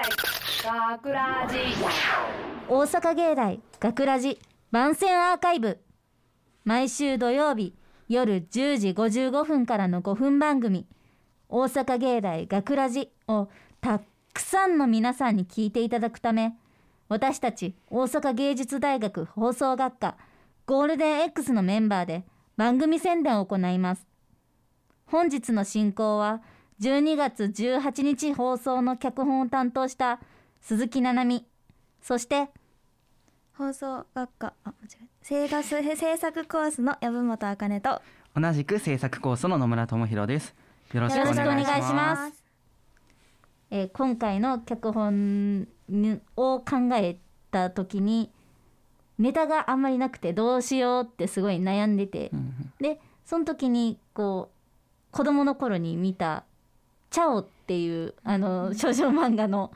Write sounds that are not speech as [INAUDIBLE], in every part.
学ラジ。大阪芸大学ラジ。番宣アーカイブ。毎週土曜日夜10時55分からの5分番組「大阪芸大学ラジをたくさんの皆さんに聞いていただくため私たち大阪芸術大学放送学科ゴールデン X のメンバーで番組宣伝を行います。本日の進行は12月18日放送の脚本を担当した鈴木奈々美そして放送学科あ間違えた。制作制作コースの籔本茜と同じく制作コースの野村智弘です。よろしくおよろしくお願いします。しますえー今回の脚本にを考えた時にネタがあんまりなくてどうしようってすごい悩んでて、うん。でその時にこう子供の頃に見た「チャオ」っていうあの少女漫画の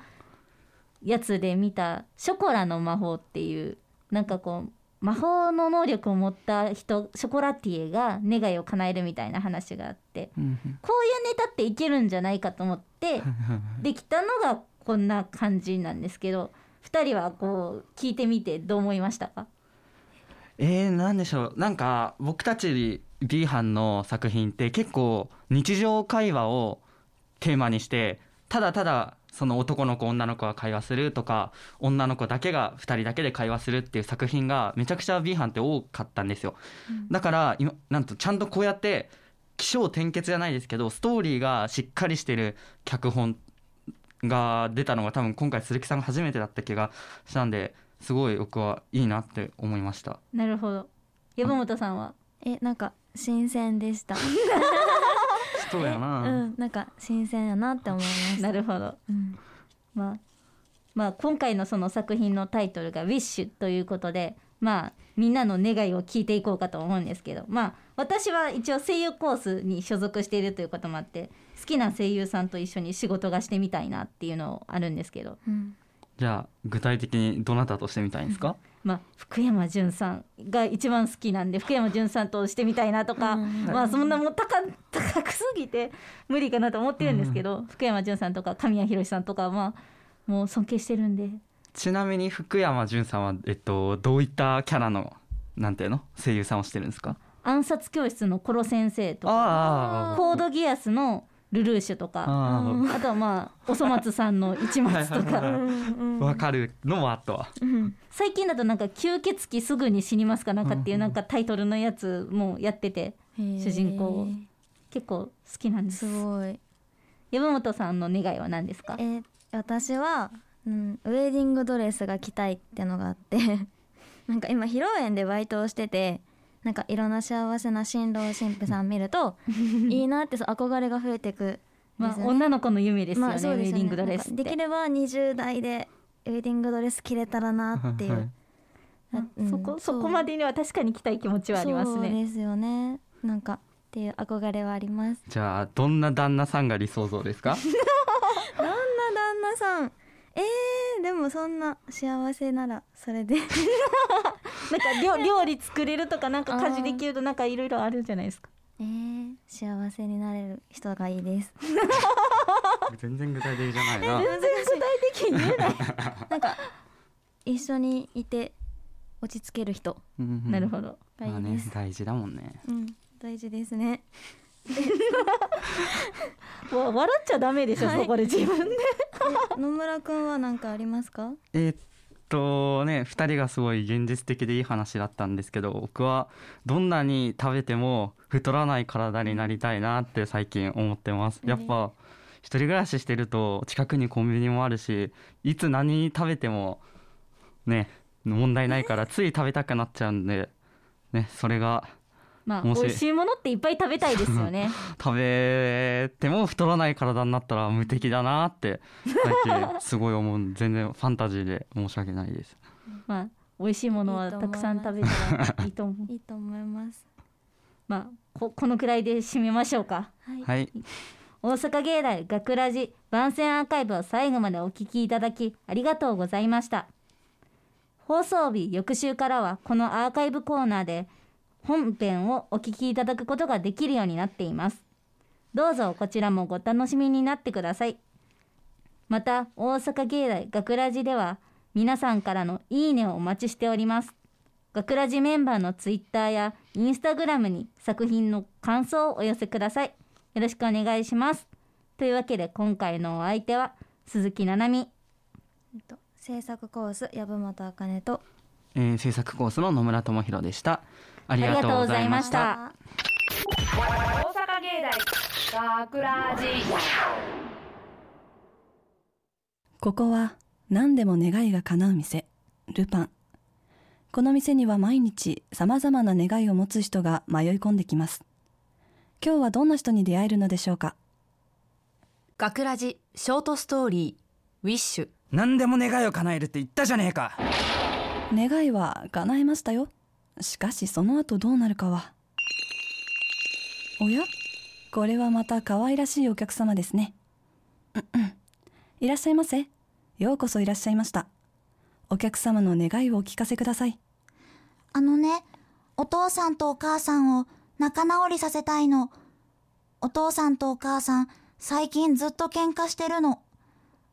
やつで見た「ショコラの魔法」っていうなんかこう魔法の能力を持った人ショコラティエが願いを叶えるみたいな話があってうんこういうネタっていけるんじゃないかと思って [LAUGHS] できたのがこんな感じなんですけど2人はこう聞いてみてどう思いましたか？えー、なんでしょう。なんか僕たち B 班の作品って結構日常会話をテーマにしてただただその男の子女の子が会話するとか女の子だけが2人だけで会話するっていう作品がめちゃくちゃ B 班って多かったんですよ、だから今なんとちゃんとこうやって起承転結じゃないですけどストーリーがしっかりしてる脚本が出たのが多分今回鈴木さんが初めてだった気がしたんですごい僕はいいなって思いました。なるほど。山本さんは？えなんか新鮮でした [LAUGHS] そうやうな、んなんか新鮮やなって思いました。なるほど。うん。まあまあ今回のその作品のタイトルが「Wish」ということでまあみんなの願いを聞いていこうかと思うんですけどまあ私は一応声優コースに所属しているということもあって好きな声優さんと一緒に仕事がしてみたいなっていうのあるんですけど。うん。じゃあ具体的にどなたとしてみたいんですか、まあ福山潤さんが一番好きなんで福山潤さんとしてみたいなとか、うんまあそんなもう高高くすぎて無理かなと思ってるんですけど、福山潤さんとか神谷博さんとかはまあもう尊敬してるんで。ちなみに福山潤さんは、えっと、どういったキャラのなんていうの？声優さんをしてるんですか？暗殺教室のコロ先生とかコードギアスのルルーシュとか。ああとはまあおそ松さんの一松とか。わかるのもあったわ。うん。最近だとなんか吸血鬼すぐに死にますかなんかっていうなんかタイトルのやつもやってて主人公結構好きなんです。すごい。山本さんの願いは何ですか？え私は、うん、ウェディングドレスが着たいってのがあって。[LAUGHS] なんか今披露宴でバイトをしててなんかいろんな幸せな新郎新婦さん見るといいなってそう憧れが増えてくまあ女の子の夢ですよね、まあね。ウェディングドレスできれば20代でウェディングドレス着れたらなっていう、あうんそこそこまでには確かに来たい気持ちはありますそうねですよね。なんかっていう憧れはあります。じゃあどんな旦那さんが理想像ですか？[LAUGHS] [LAUGHS] どんな旦那さん？えー、でもそんな幸せならそれでなんか料料理作れるとかなんか家事できるとなんかいろいろあるじゃないですか。えー、幸せになれる人がいいです。[LAUGHS] 全然具体的じゃないな。全然具体的に言えない。[LAUGHS] なんか一緒にいて落ち着ける人。うんうんなるほど。がいまあいです、ね大事だもんね。うん大事ですね。[LAUGHS] わ笑っちゃダメでしょ、はい。そこで自分で。え野村くんは何かありますか？えーっとね2人がすごい現実的でいい話だったんですけど僕はどんなに食べても太らない体になりたいなって最近思ってます。やっぱ一人暮らししてると近くにコンビニもあるしいつ何食べてもね問題ないからつい食べたくなっちゃうんでねそれがまあ美味しいものっていっぱい食べたいですよね。[LAUGHS] 食べても太らない体になったら無敵だなって最近すごい思う全然ファンタジーで申し訳ないです。[LAUGHS] まあ美味しいものはたくさん食べたらいいと思う。[LAUGHS] いいと思います。まあここのくらいで締めましょうか。はい、はい。大阪芸大学ラジ番宣アーカイブを最後までお聞きいただきありがとうございました。放送日翌週からはこのアーカイブコーナーで本編をお聞きいただくことができるようになっています。どうぞこちらもご楽しみになってください。また大阪芸大学ラジでは皆さんからのいいねをお待ちしております。学ラジメンバーのツイッターやインスタグラムに作品の感想をお寄せください。よろしくお願いします。というわけで今回のお相手は鈴木奈々美えっと制作コース籔本茜と。えー制作コースの野村智弘でしたありがとうございました。た大阪芸大学ラジここは何でも願いが叶う店ルパン。この店には毎日様々な願いを持つ人が迷い込んできます。今日はどんな人に出会えるのでしょうか？学ラジショートストーリーウィッシュ何でも願いを叶えるって言ったじゃねえか。願いは叶えましたよしかしその後どうなるかは。おや？これはまた可愛らしいお客様ですね。うんうん。いらっしゃいませ。ようこそいらっしゃいました。お客様の願いをお聞かせください。あのね、お父さんとお母さんを仲直りさせたいの。お父さんとお母さん、最近ずっと喧嘩してるの。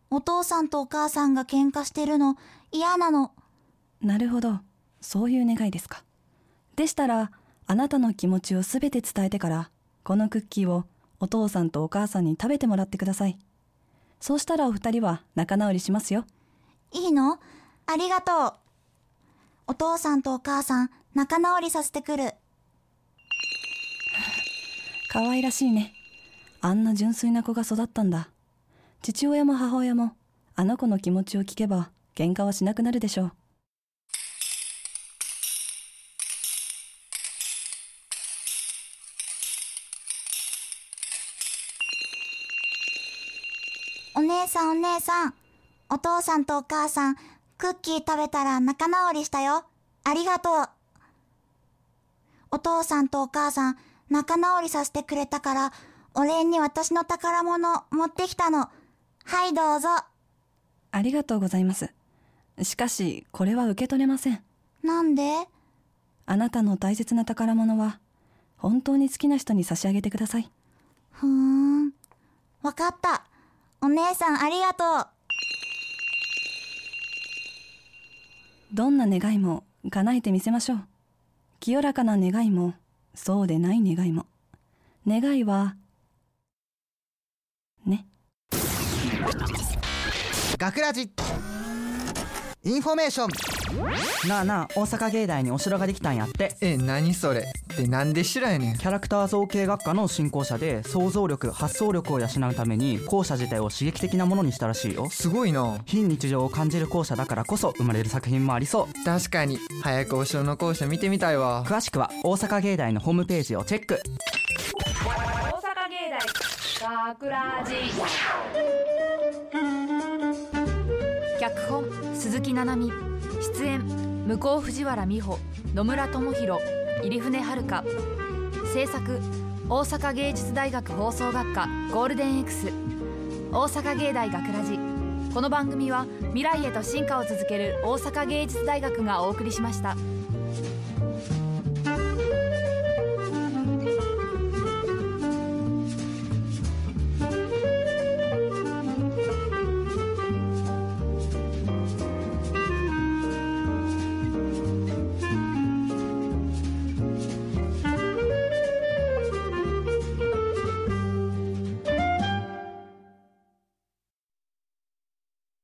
お父さんとお母さんが喧嘩してるの、嫌なの。なるほど。そういう願いですかでしたらあなたの気持ちをすべて伝えてからこのクッキーをお父さんとお母さんに食べてもらってください。そうしたらお二人は仲直りしますよ。いいの？ありがとう。お父さんとお母さん、仲直りさせてくる。可愛らしいね。あんな純粋な子が育ったんだ。父親も母親もあの子の気持ちを聞けば喧嘩はしなくなるでしょうさんお姉さん、お父さんとお母さん、クッキー食べたら仲直りしたよ。ありがとう。お父さんとお母さん、仲直りさせてくれたから、お礼に私の宝物持ってきたの。はい、どうぞ。ありがとうございますしかしこれは受け取れませんなんで？あなたの大切な宝物は本当に好きな人に差し上げてくださいふーん。わかった。お姉さんありがとう。どんな願いも叶えてみせましょう。清らかな願いもそうでない願いも。願いはね。学ラジ。インフォメーションなあなあ大阪芸大にお城ができたんやって。え何それ。でなんで知らやねん。キャラクター造形学科の新校舎で想像力発想力を養うために校舎自体を刺激的なものにしたらしいよ。すごいな。非日常を感じる校舎だからこそ生まれる作品もありそう。確かに。早くお城の校舎見てみたいわ。詳しくは大阪芸大のホームページをチェック。大阪芸大学ラジ脚本鈴木奈々美出演向こう藤原美穂野村智弘入船遥制作大阪芸術大学放送学科ゴールデン X 大阪芸大学ラジ。この番組は未来へと進化を続ける大阪芸術大学がお送りしました。